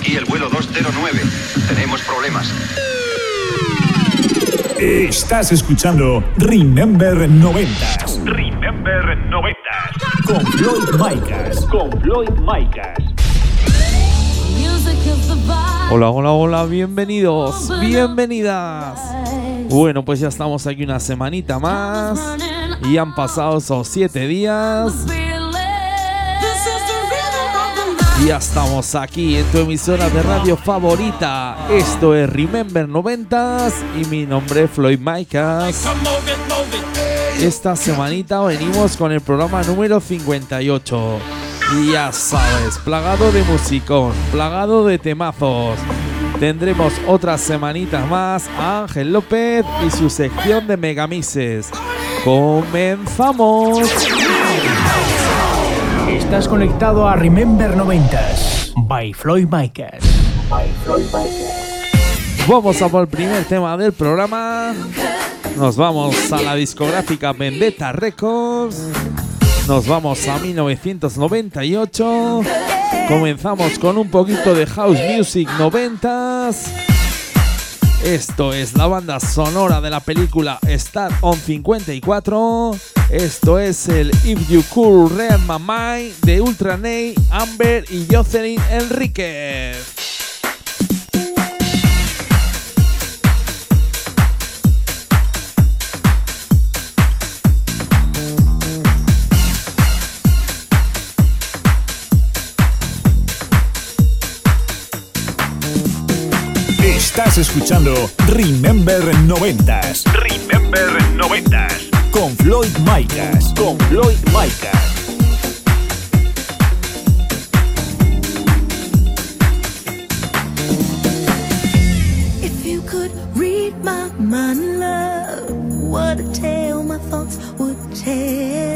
Aquí el vuelo 209. Tenemos problemas. Estás escuchando Remember 90s Remember 90. con Floyd Micas. Con Floyd Micas. Hola, hola, hola, bienvenidos, bienvenidas. Bueno, pues ya estamos aquí una semanita más y han pasado esos siete días. Ya estamos aquí en tu emisora de radio favorita. Esto es Remember 90s y mi nombre es Floyd Micas. Esta semanita venimos con el programa número 58. Y ya sabes, plagado de musicón, plagado de temazos. Tendremos otras semanitas más a Ángel López y su sección de Megamixes. ¡Comenzamos! Estás conectado a Remember 90s by Floyd Micas. Vamos a por el primer tema del programa. Nos vamos a la discográfica Vendetta Records. Nos vamos a 1998. Comenzamos con un poquito de house music 90s. Esto es la banda sonora de la película Star on 54. Esto es el If You Could Read My Mind de Ultra Ney, Amber y Jocelyn Enriquez. Estás escuchando Remember 90s Remember 90. con Floyd Micas. Con Floyd Micas. If you could read my mind, love, what a tale my thoughts would tell.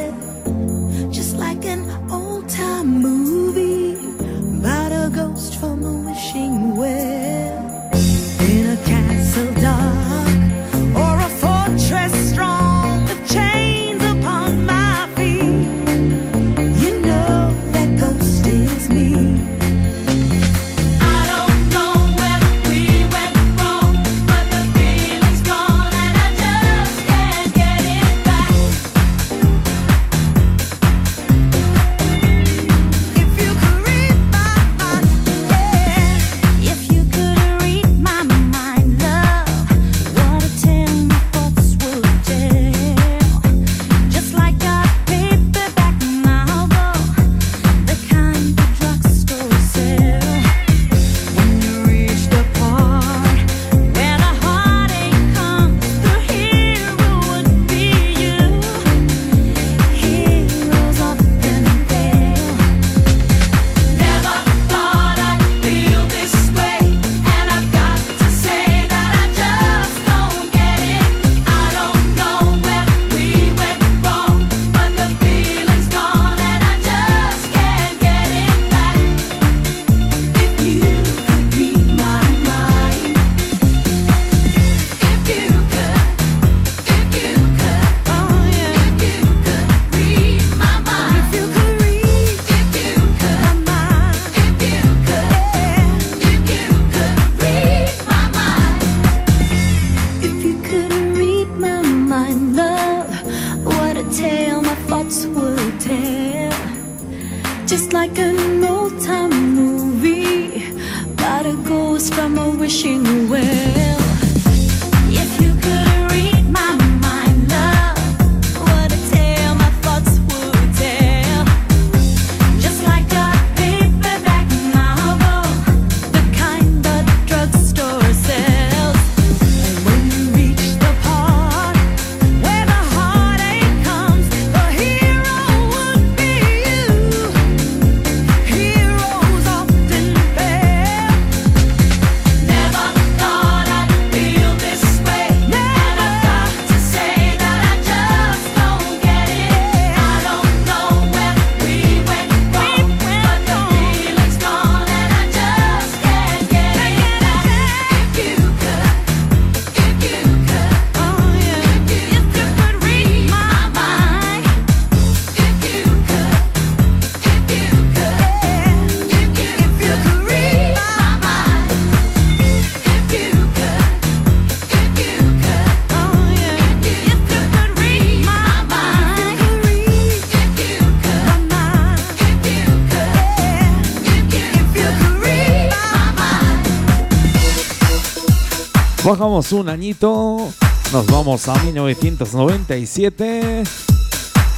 Bajamos un añito, nos vamos a 1997,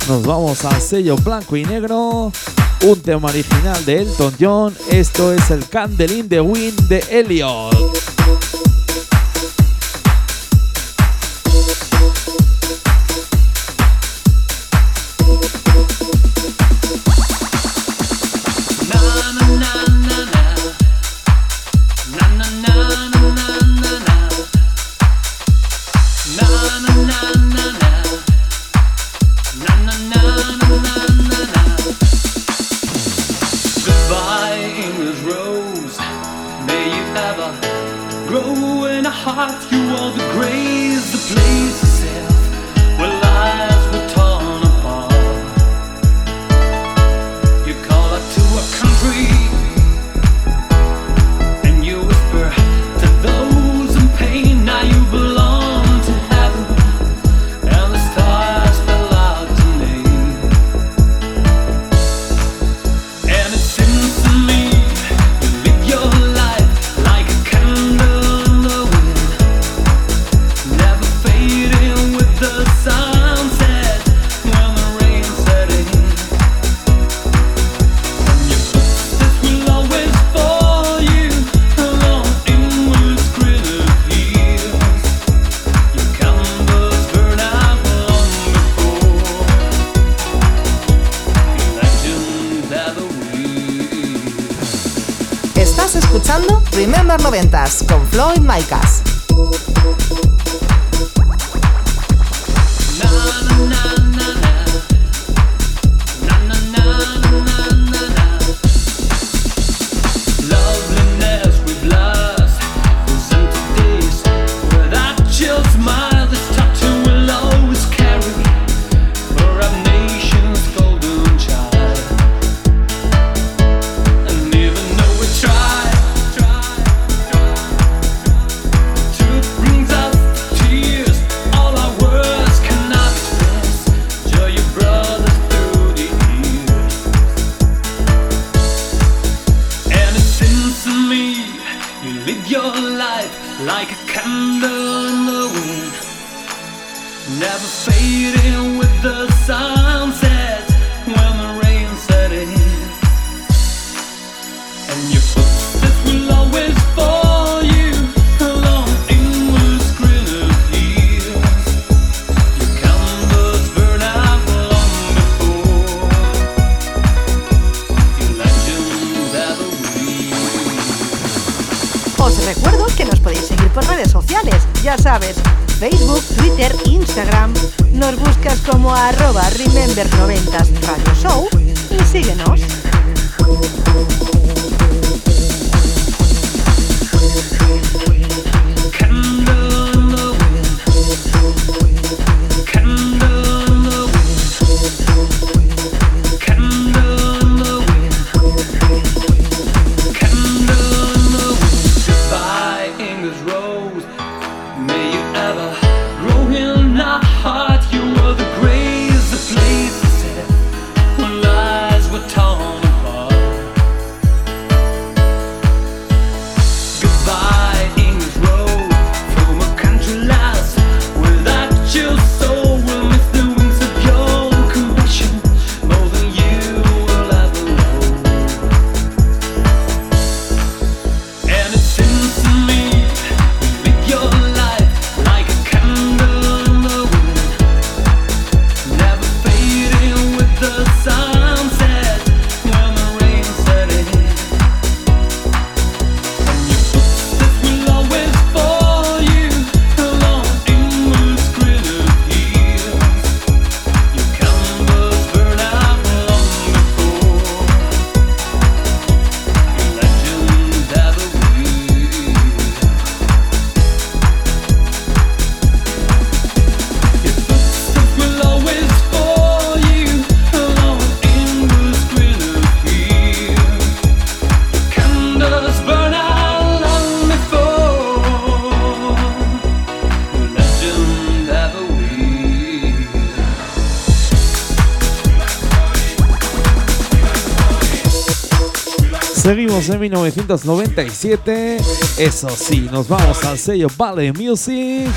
nos vamos a sello blanco y negro, un tema original de Elton John, esto es el Candelín de Wind de Elliot. 80 con Floyd Micas. años de 1997. Eso sí, nos vamos al sello Ballet Music.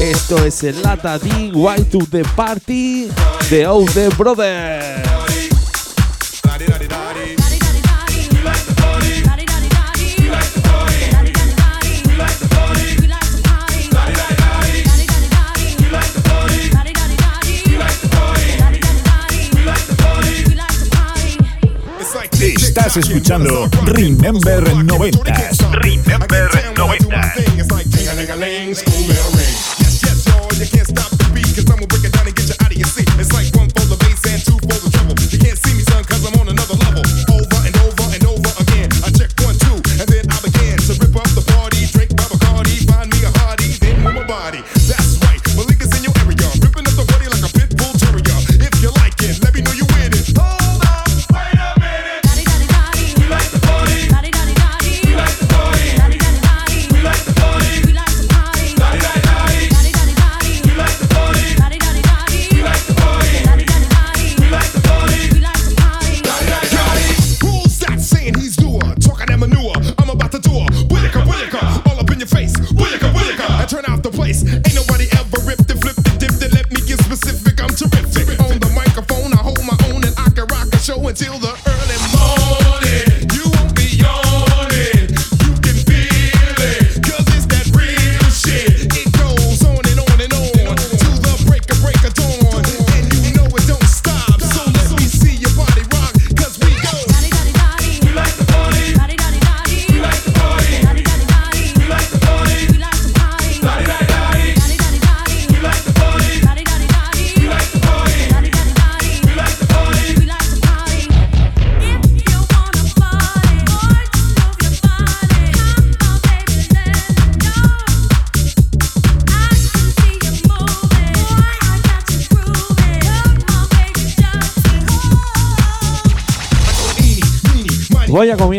Esto es el Lata D, Why to the Party de Outer Brothers. Estás escuchando Remember 90. Remember 90. Yes, yes, you. It's like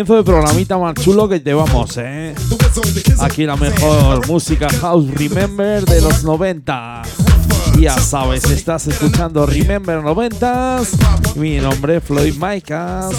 comienzo de programita más chulo que llevamos, ¿eh? Aquí la mejor música House Remember de los 90. Ya sabes, estás escuchando Remember 90. Mi nombre es Floyd Micas.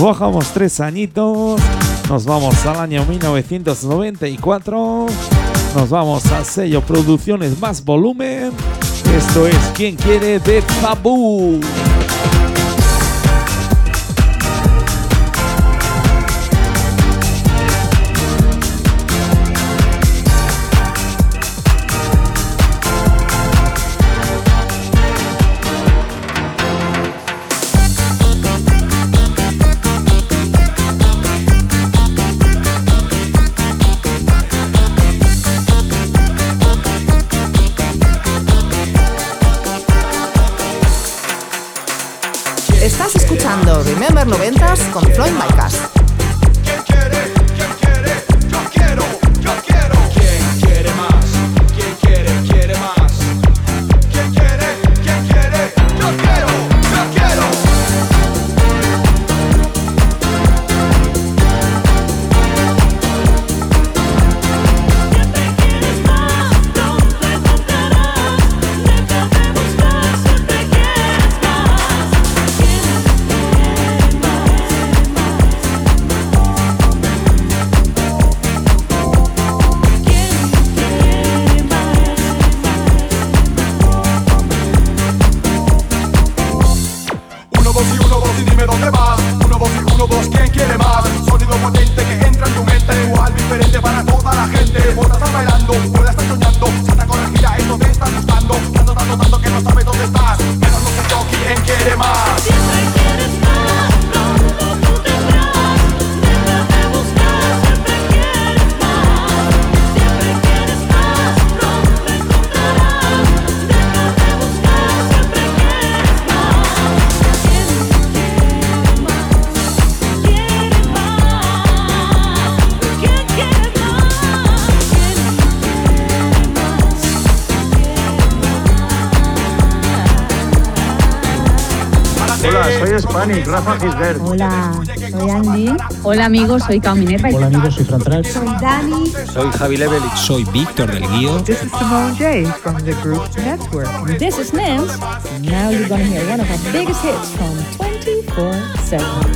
Bajamos tres añitos. Nos vamos al año 1994. Nos vamos a sello Producciones Más Volumen. Esto es Quien Quiere de Tabú. con Floyd My Rafa Gisbert. Hola, soy Andy. Hola amigos, soy Cao Minerva. Hola amigos, soy Fran. Soy Dani. Soy Javi Levelich. Soy Víctor del Guío. This is Simone J from the group Network. This is Nance. And now you're gonna hear one of our biggest hits from 24-7.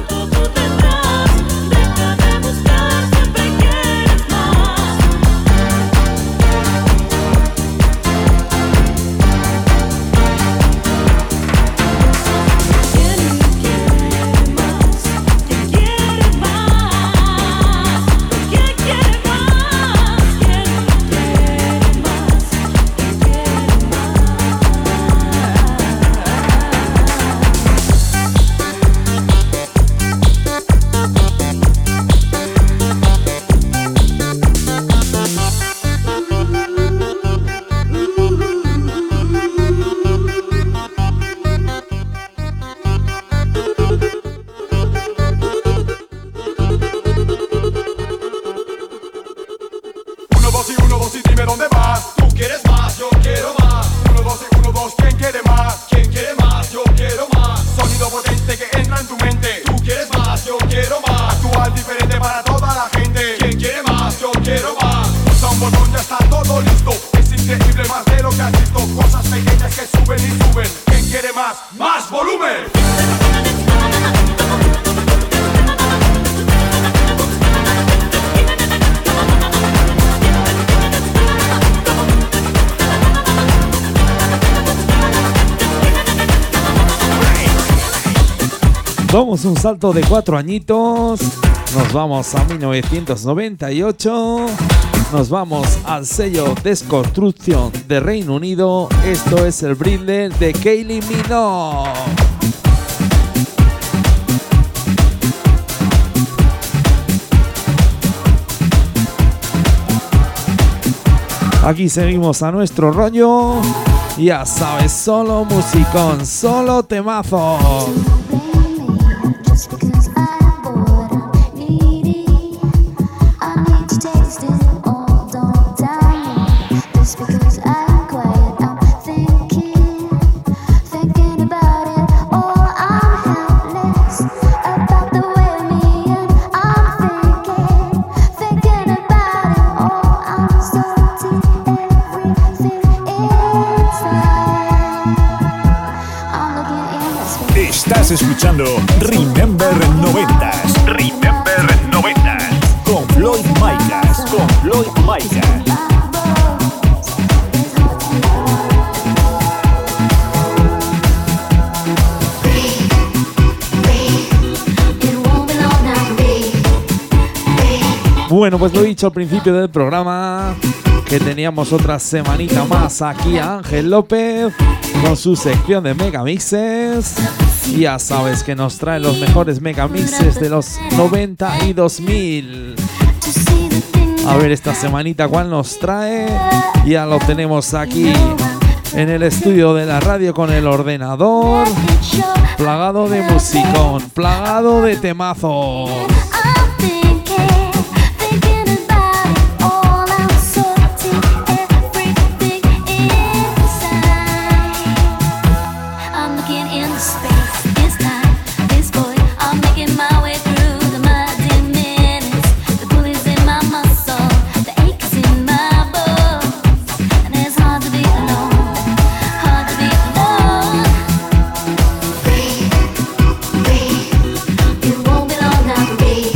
Damos un salto de cuatro añitos. Nos vamos a 1998. Nos vamos al sello Desconstrucción de Reino Unido. Esto es el brindle de Kaylee Minogue. Aquí seguimos a nuestro rollo. Ya sabes, solo musicón, solo temazo. Escuchando Remember 90s. Remember 90s. Con Floyd Micas. Con Floyd Micas. Bueno, pues lo he dicho al principio del programa que teníamos otra semanita más aquí a Ángel López con su sección de megamixes. Ya sabes que nos trae los mejores megamixes de los 90 y 2000. A ver esta semanita cuál nos trae. Ya lo tenemos aquí en el estudio de la radio con el ordenador. Plagado de musicón, plagado de temazos.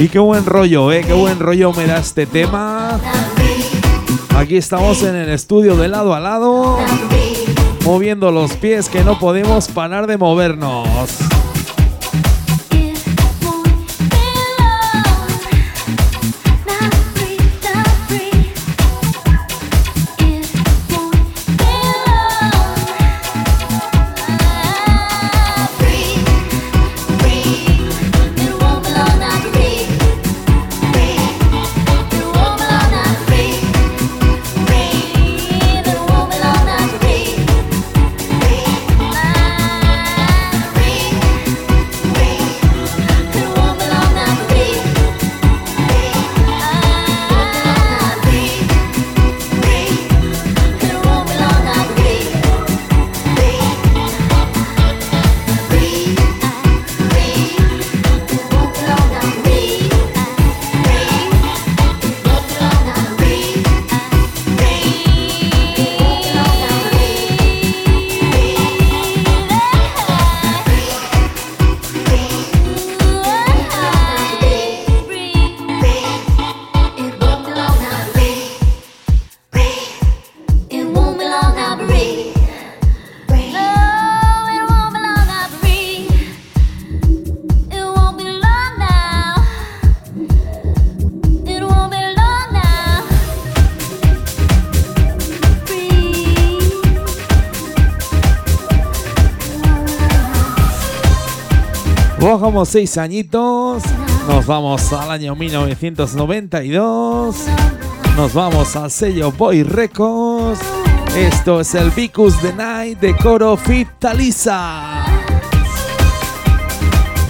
Y qué buen rollo, eh, qué buen rollo me da este tema. Aquí estamos en el estudio de lado a lado, moviendo los pies que no podemos parar de movernos. Bajamos seis añitos. Nos vamos al año 1992. Nos vamos al sello Boy Records. Esto es el Vicus the Night de Coro Fit Talisa.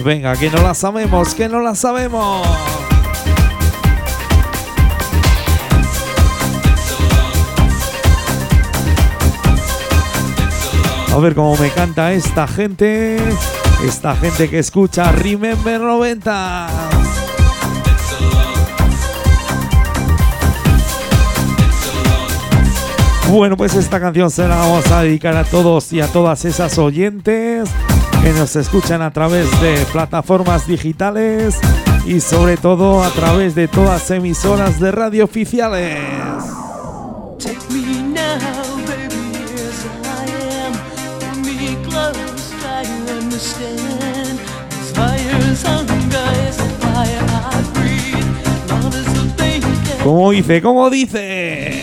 Venga, que no la sabemos, que no la sabemos. A ver cómo me canta esta gente. Esta gente que escucha Remember 90. Bueno, pues esta canción se la vamos a dedicar a todos y a todas esas oyentes que nos escuchan a través de plataformas digitales y sobre todo a través de todas emisoras de radio oficiales. Understand. Desire is hunger, is the fire I breathe. Love is the thing that ¿Cómo dice? ¿Cómo dice?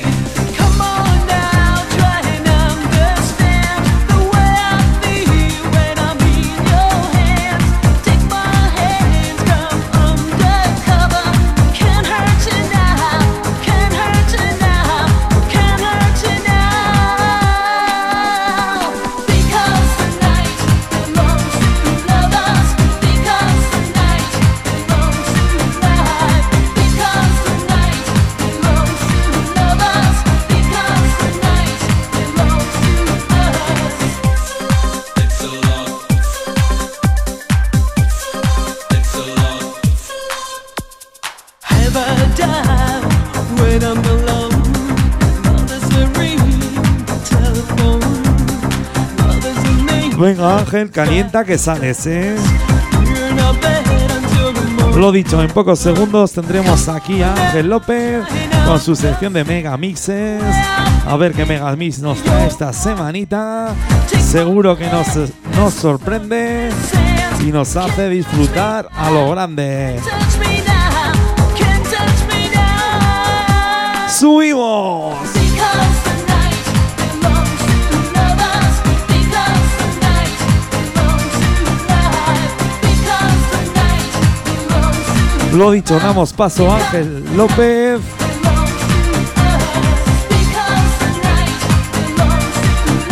Venga Ángel, calienta que sales, ¿eh? Lo dicho, en pocos segundos tendremos aquí a Ángel López con su sección de Mega Mixes. A ver qué Mega Mix nos trae esta semanita. Seguro que nos, nos sorprende y nos hace disfrutar a lo grande. ¡Subimos! Lo dicho, damos paso Ángel López.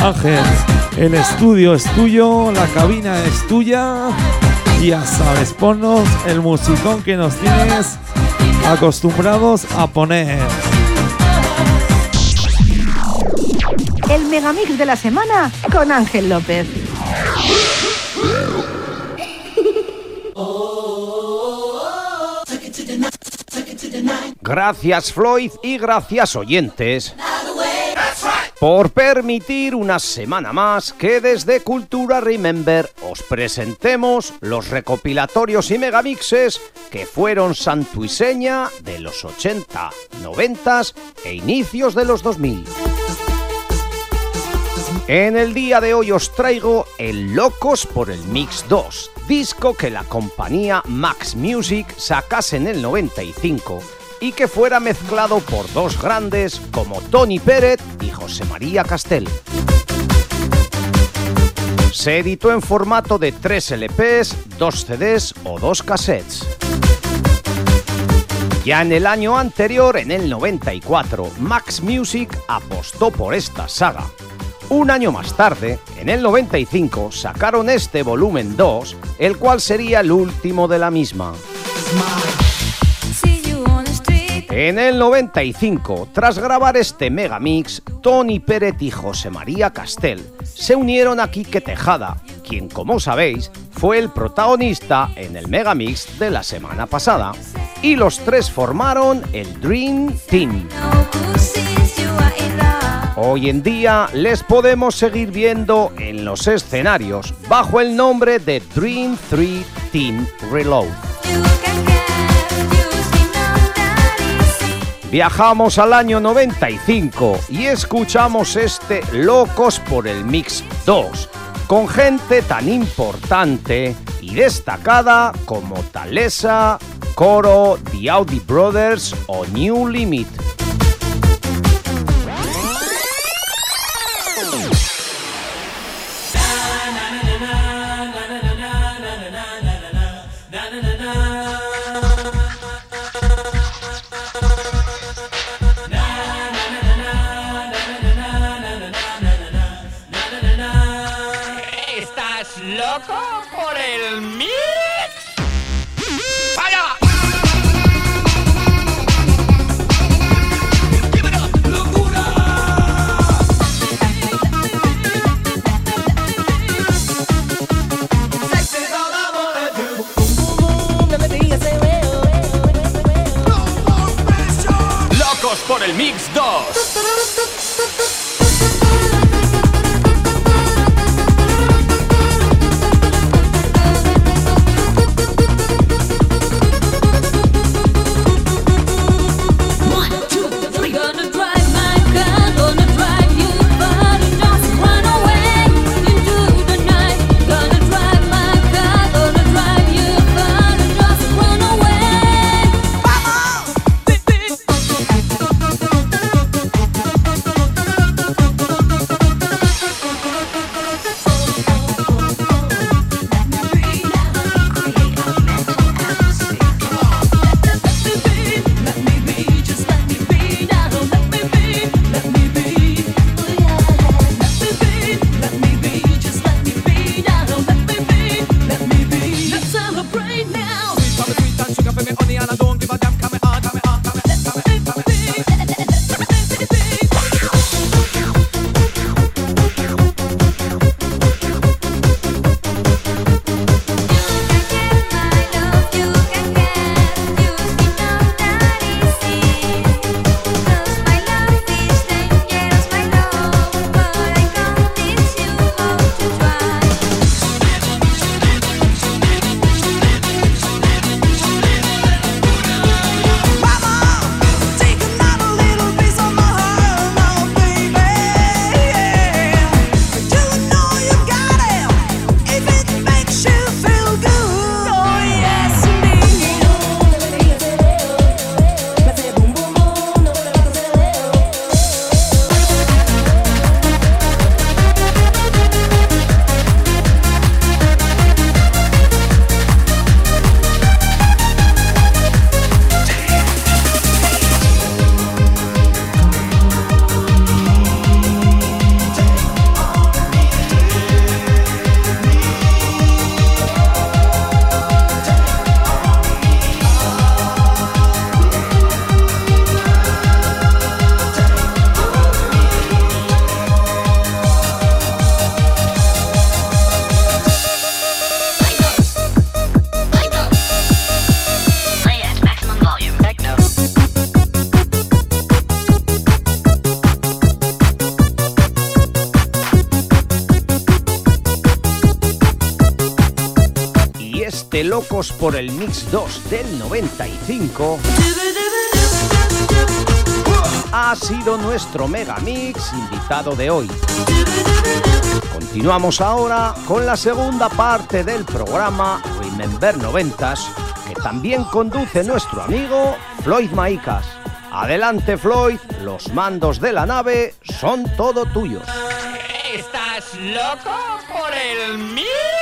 Ángel, el estudio es tuyo, la cabina es tuya. Y ya sabes, ponnos el musicón que nos tienes acostumbrados a poner. El megamix de la semana con Ángel López. Gracias Floyd y gracias oyentes por permitir una semana más que desde Cultura Remember os presentemos los recopilatorios y megamixes que fueron santuiseña de los 80, 90 e inicios de los 2000. En el día de hoy os traigo el Locos por el Mix 2, disco que la compañía Max Music sacase en el 95 y que fuera mezclado por dos grandes como Tony Pérez y José María Castel. Se editó en formato de 3 LPs, 2 CDs o 2 cassettes. Ya en el año anterior, en el 94, Max Music apostó por esta saga. Un año más tarde, en el 95, sacaron este volumen 2, el cual sería el último de la misma. En el 95, tras grabar este megamix, Tony Pérez y José María Castel se unieron a Quique Tejada, quien, como sabéis, fue el protagonista en el megamix de la semana pasada, y los tres formaron el Dream Team. Hoy en día les podemos seguir viendo en los escenarios bajo el nombre de Dream 3 Team Reload. Viajamos al año 95 y escuchamos este Locos por el Mix 2, con gente tan importante y destacada como Talesa, Coro, The Audi Brothers o New Limit. Locos por el Mix 2 del 95 ha sido nuestro Mega Mix invitado de hoy. Continuamos ahora con la segunda parte del programa Remember 90s que también conduce nuestro amigo Floyd Maicas. Adelante Floyd, los mandos de la nave son todo tuyos. ¿Estás loco por el Mix?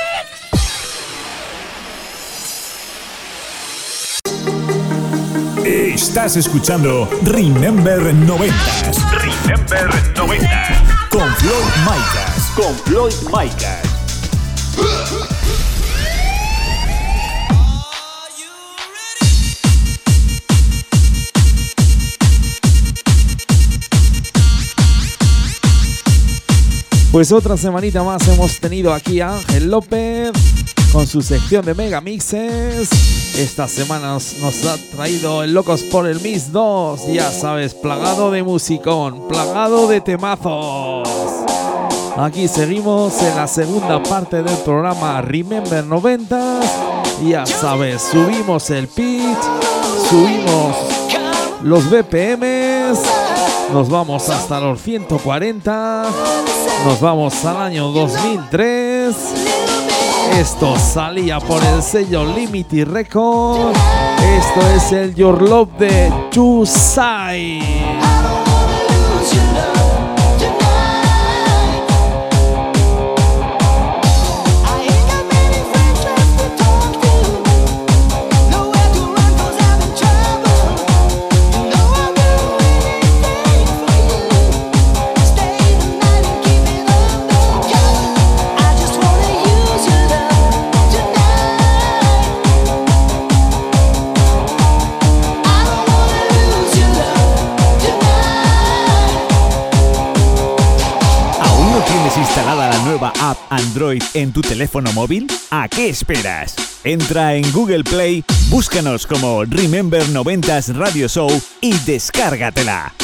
Estás escuchando Remember 90s. Remember 90. Con Floyd Micas. Con Floyd Micas. Pues otra semanita más hemos tenido aquí a Ángel López con su sección de Mega Mixes. Esta semana nos, nos ha traído el Locos por el Mix 2, ya sabes, plagado de musicón, plagado de temazos. Aquí seguimos en la segunda parte del programa Remember 90. Ya sabes, subimos el pitch, subimos los BPMs, nos vamos hasta los 140, nos vamos al año 2003. Esto salía por el sello Limity Record. Esto es el Your Love de Chusai. En tu teléfono móvil? ¿A qué esperas? Entra en Google Play, búscanos como Remember 90s Radio Show y descárgatela.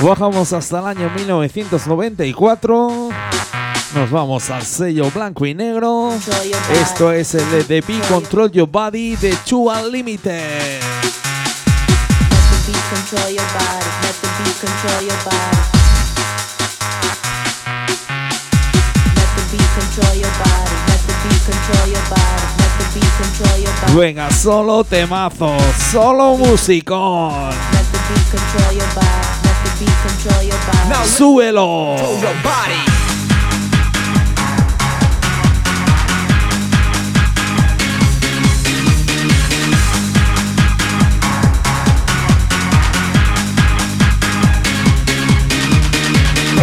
Bajamos hasta el año 1994. Nos vamos al sello blanco y negro. Esto es el de The Beat Control Your Body. De Two Unlimited. Let the beat control your body, Venga, solo temazos, solo musicón. Súbelo.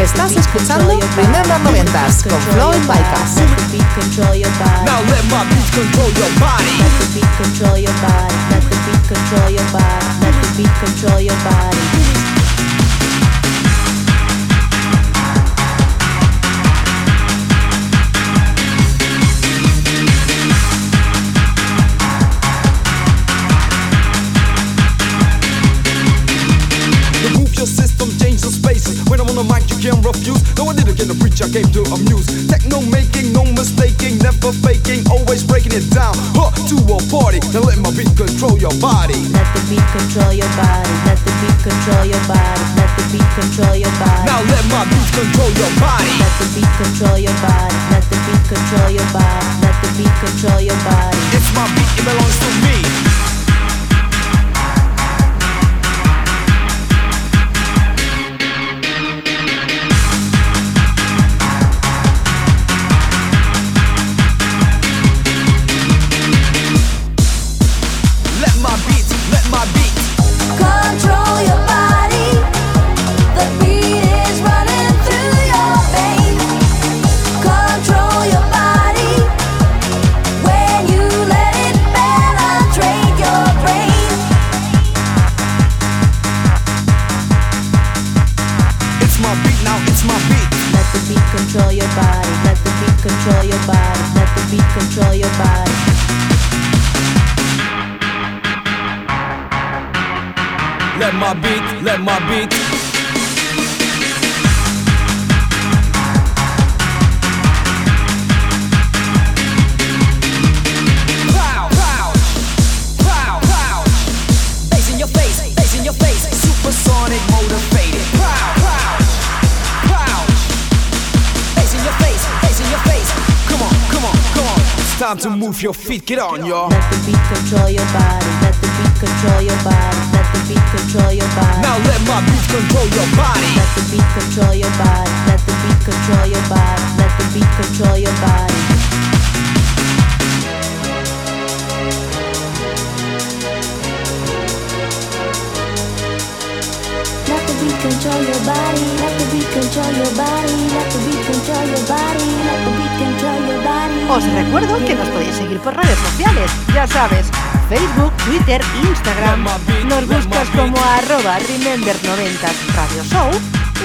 Estás escuchando Remember 90s con Floyd Micas. Beat control your body. Now let my beat control your body. Let the beat control your body. Let the beat control your body. Let the beat control your body. I'm on the mic, you can't refuse. No, I didn't get a preach, I came to amuse. Techno making, no mistaking, never faking, always breaking it down. Huh, to a party, now let my beat control your body. Let the beat control your body. Let the beat control your body. Let the beat control your body. Now let my beat control your body. Let the beat control your body. Let the beat control your body. Let the beat control your body. It's my beat, it belongs to me. Your feet. Get on, y'all. Let the beat control your body. Let the beat control your body. Let the beat control your body. Now let my beat control your body. Let the beat control your body. Let the beat control your body. Let the beat control your body. Control your body. Let the beat control your body. Let the beat control your body. Let the beat control your body. Os recuerdo que nos podéis seguir por redes sociales, ya sabes, Facebook, Twitter, Instagram. Nos buscas como arroba Remember90 Radio Show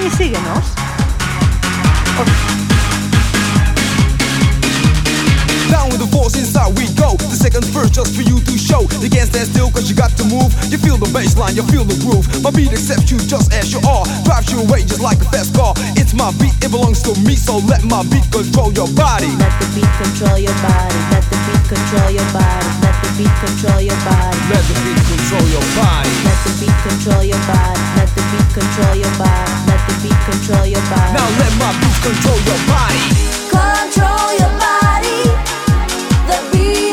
y síguenos. Down with the force inside we go. The second verse just for you to show. You can't stand still cause you got to move. You feel the bass line, you feel the groove. My beat accepts you just as you are. Drives you away just like a fast car. It's my beat, it belongs to me. So let my beat control your body. Let the beat control your body. Let the beat control your body. Let the beat control your body. Let the beat control your body. Let the beat control your body. Let the beat control your body. Let the beat control your body. Now let my beat control your body. Control your body. The beat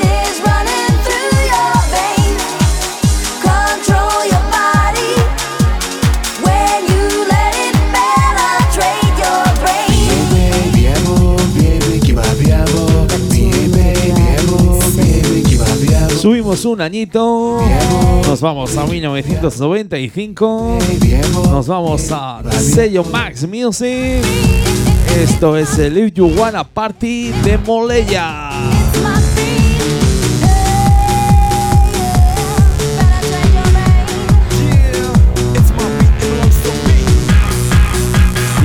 Un añito, nos vamos a 1995, nos vamos a sello Max Music. Esto es el If You Wanna Party de Moleya.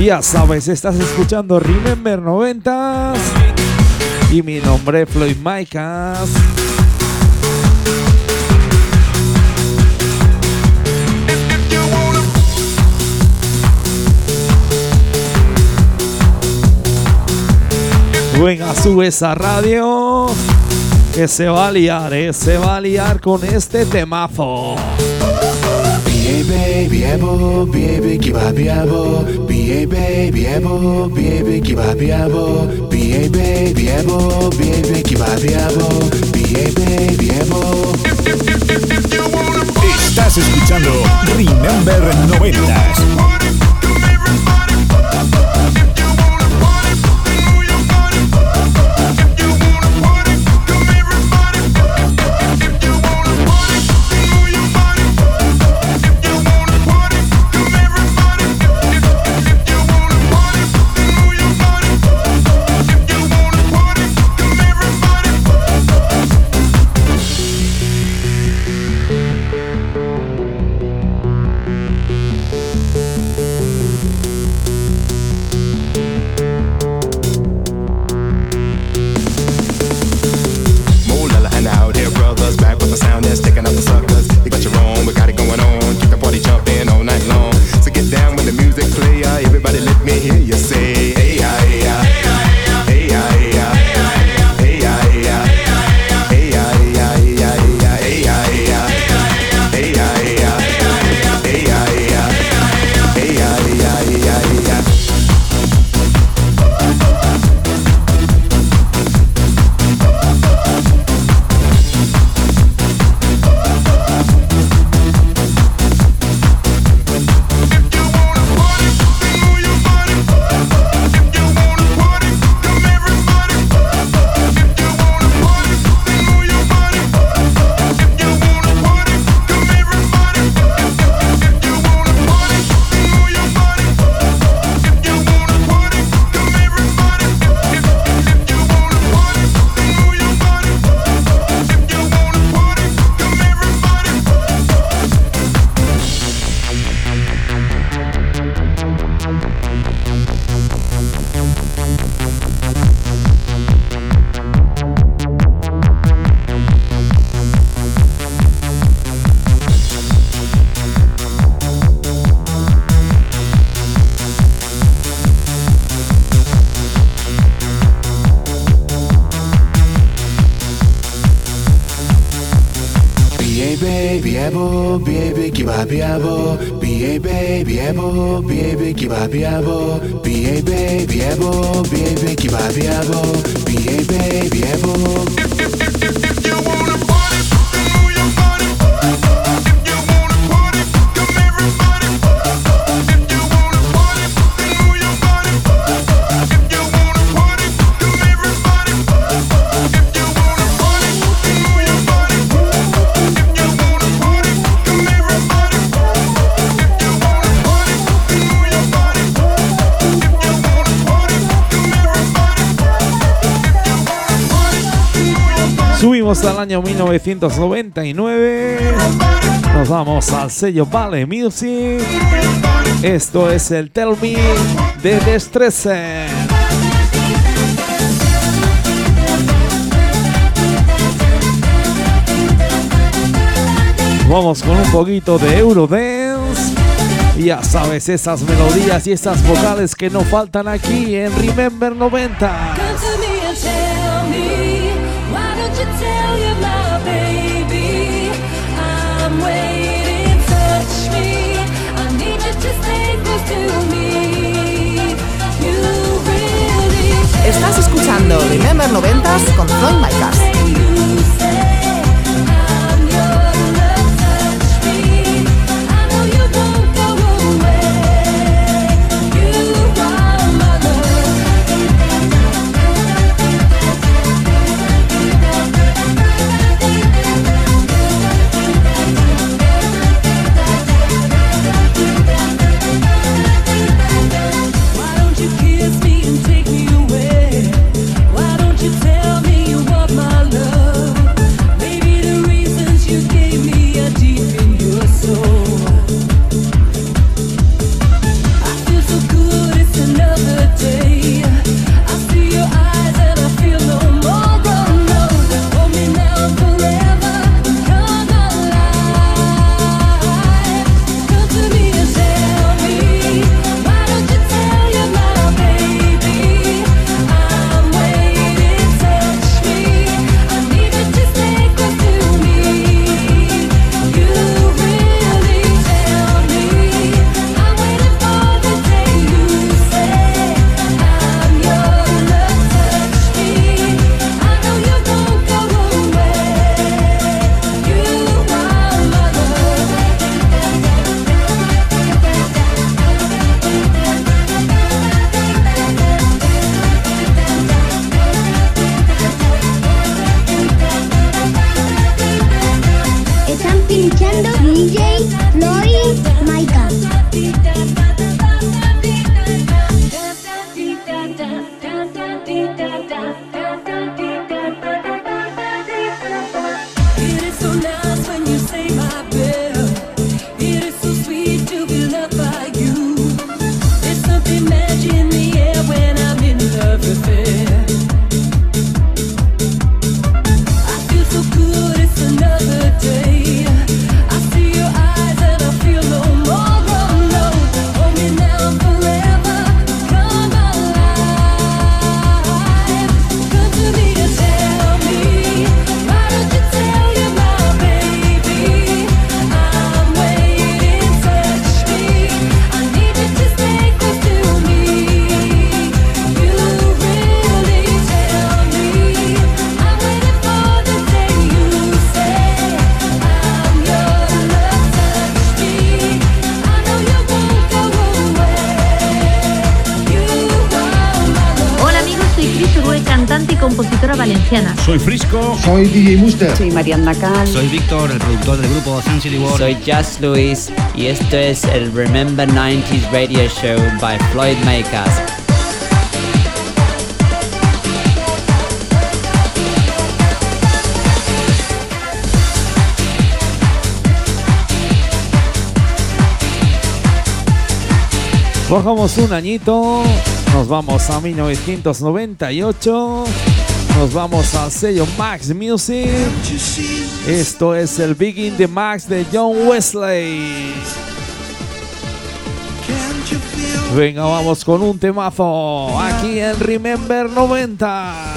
Ya sabes, estás escuchando Remember 90s y mi nombre es Floyd Micas. Venga, sube esa radio. Que se va a liar, eh, se va a liar con este temazo. baby, baby, baby. Estás escuchando Remember 90s. biabo, bie be, biabo, bie be, ki ba biabo, bie be, be, ki ba. vamos al año 1999. Nos vamos al sello Vale Music. Esto es el Tell Me de Destrece. Vamos con un poquito de Eurodance. Ya sabes, esas melodías y esas vocales que no faltan aquí en Remember 90. Estás escuchando Remember 90s con Zoe Micas. Soy DJ Muster. Soy Mariana Cal. Soy Víctor, el productor del grupo Sun City World. Soy Just Luis y esto es el Remember 90s Radio Show by Floyd Makers. Bajamos un añito, nos vamos a 1998 nos vamos al sello Max Music. Esto es el Begin de Max de John Wesley. Venga, vamos con un temazo aquí en Remember 90.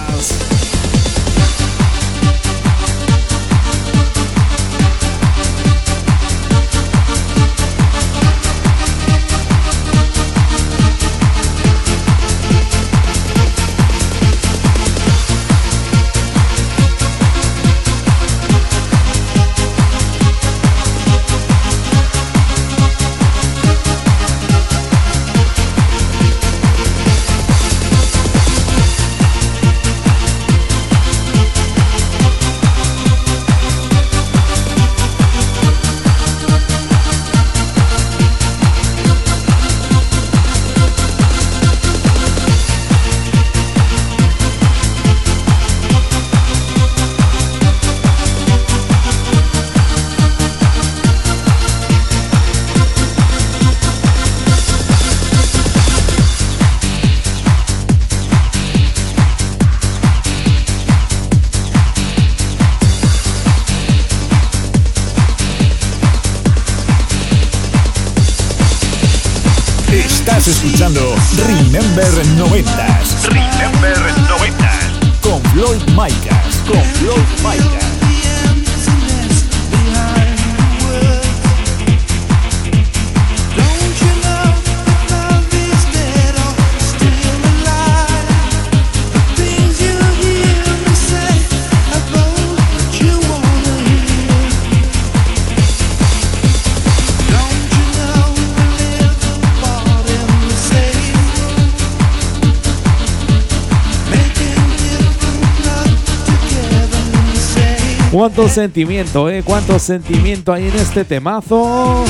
Cuánto sentimiento, eh. Cuánto sentimiento hay en este temazo.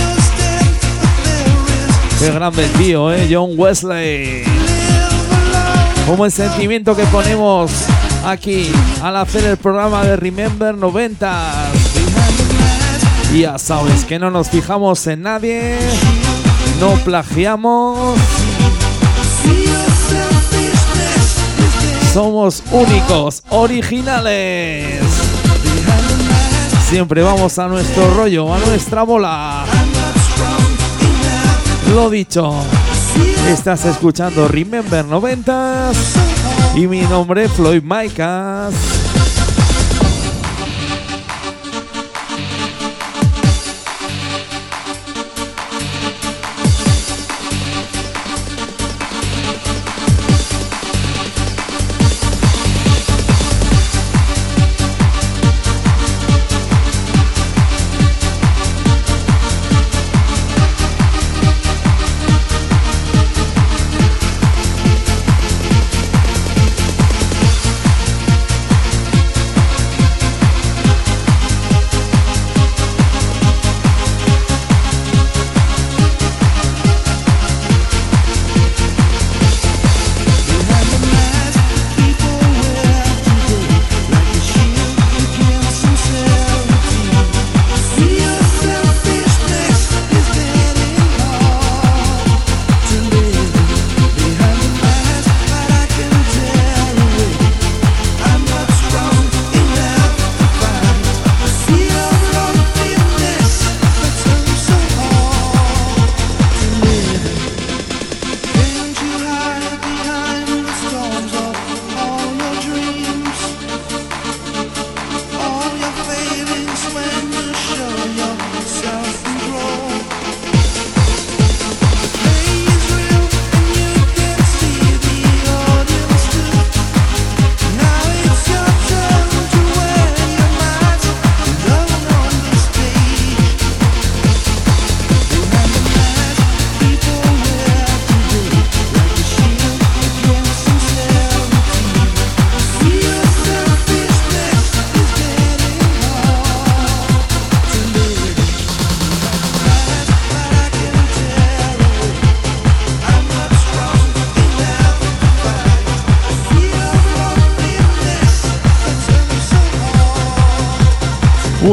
Qué grande el tío, eh. John Wesley. Como el sentimiento que ponemos aquí al hacer el programa de Remember 90. Y ya sabes que no nos fijamos en nadie. No plagiamos. Somos únicos, originales. Siempre vamos a nuestro rollo, a nuestra bola. Lo dicho, estás escuchando Remember 90 y mi nombre es Floyd Micas.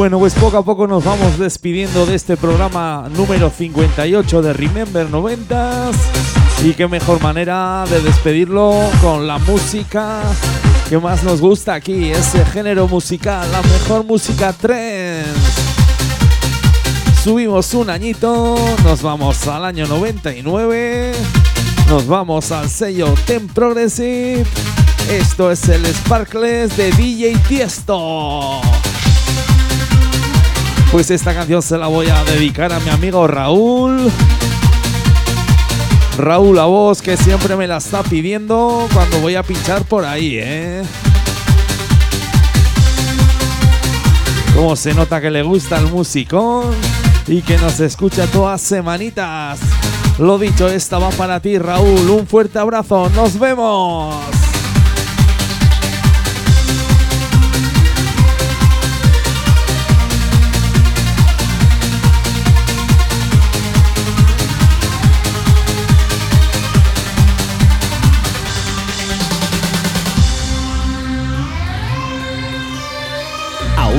Bueno, pues poco a poco nos vamos despidiendo de este programa número 58 de Remember 90 y qué mejor manera de despedirlo con la música que más nos gusta aquí, ese género musical, la mejor música trance. Subimos un añito, nos vamos al año 99, nos vamos al sello Ten Progressive. Esto es el Sparkles de DJ Tiesto. Pues esta canción se la voy a dedicar a mi amigo Raúl. Raúl, la voz que siempre me la está pidiendo cuando voy a pinchar por ahí, ¿eh? Como se nota que le gusta el musicón y que nos escucha todas semanitas. Lo dicho, esta va para ti, Raúl. Un fuerte abrazo. Nos vemos.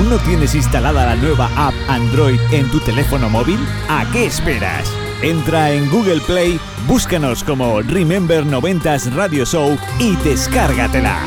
¿Aún no tienes instalada la nueva app Android en tu teléfono móvil? ¿A qué esperas? Entra en Google Play, búscanos como Remember 90s Radio Show y descárgatela.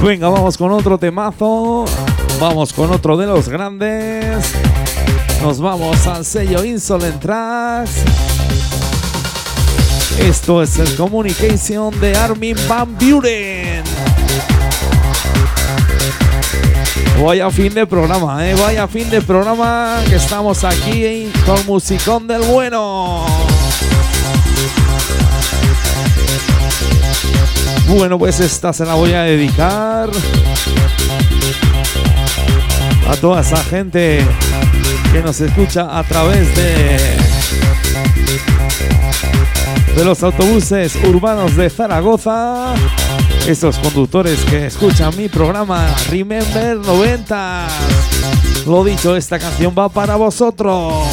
Venga, vamos con otro temazo. Vamos con otro de los grandes. Nos vamos al sello Insolent Tracks. Esto es el Communication de Armin Van Buren. Vaya fin de programa, eh. Vaya fin de programa que estamos aquí con musicón del bueno. Bueno, pues esta se la voy a dedicar a toda esa gente que nos escucha a través de de los autobuses urbanos de Zaragoza. Esos conductores que escuchan mi programa Remember 90. Lo dicho, esta canción va para vosotros.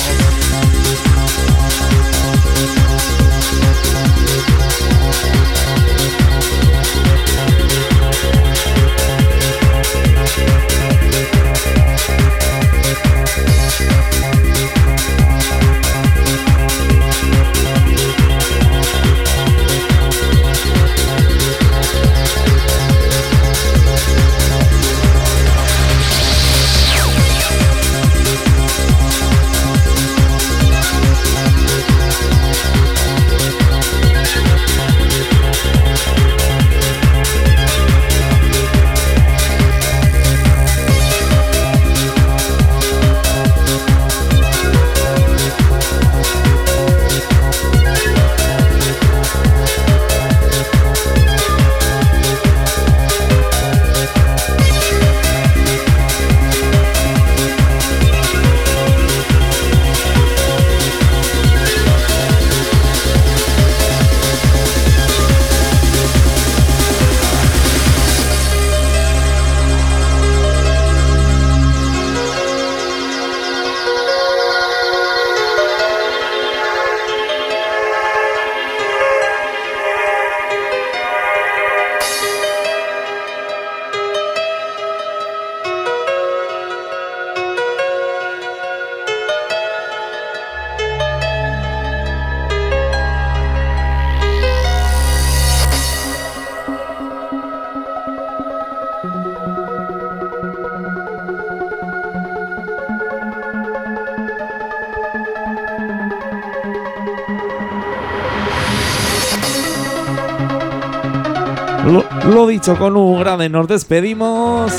con un grande nos despedimos.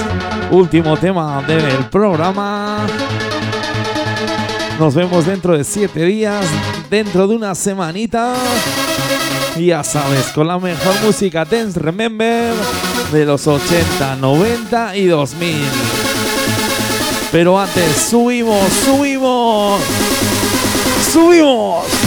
Último tema del programa. Nos vemos dentro de 7 días, dentro de una semanita. Ya sabes, con la mejor música Dance Remember de los 80, 90 y 2000. Pero antes, subimos, subimos, subimos.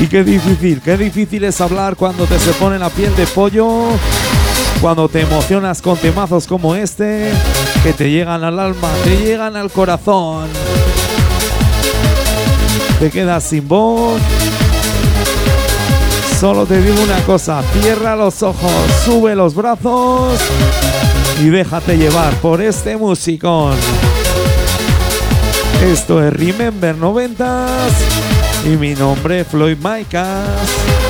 Y qué difícil, qué difícil es hablar cuando te se pone la piel de pollo, cuando te emocionas con temazos como este, que te llegan al alma, te llegan al corazón. Te quedas sin voz. Solo te digo una cosa, cierra los ojos, sube los brazos y déjate llevar por este musicón. Esto es Remember 90s y mi nombre es Floyd Micas.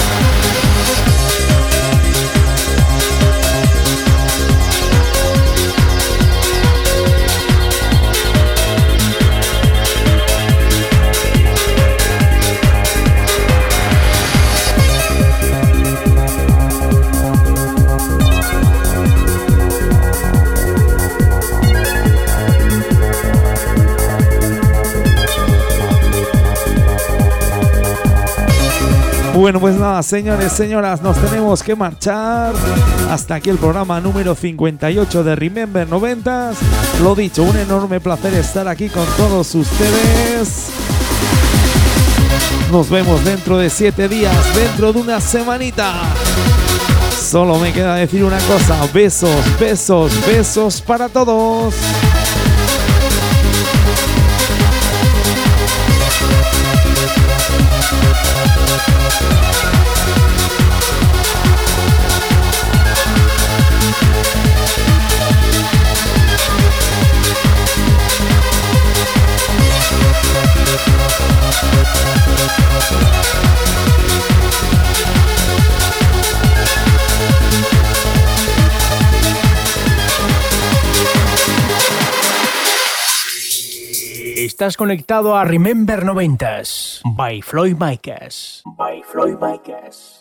Bueno, pues nada, señores, señoras, nos tenemos que marchar. Hasta aquí el programa número 58 de Remember 90. Lo dicho, un enorme placer estar aquí con todos ustedes. Nos vemos dentro de siete días, dentro de una semanita. Solo me queda decir una cosa, besos, besos, besos para todos. Estás conectado a Remember 90s by Floyd Micas. By Floyd Micas.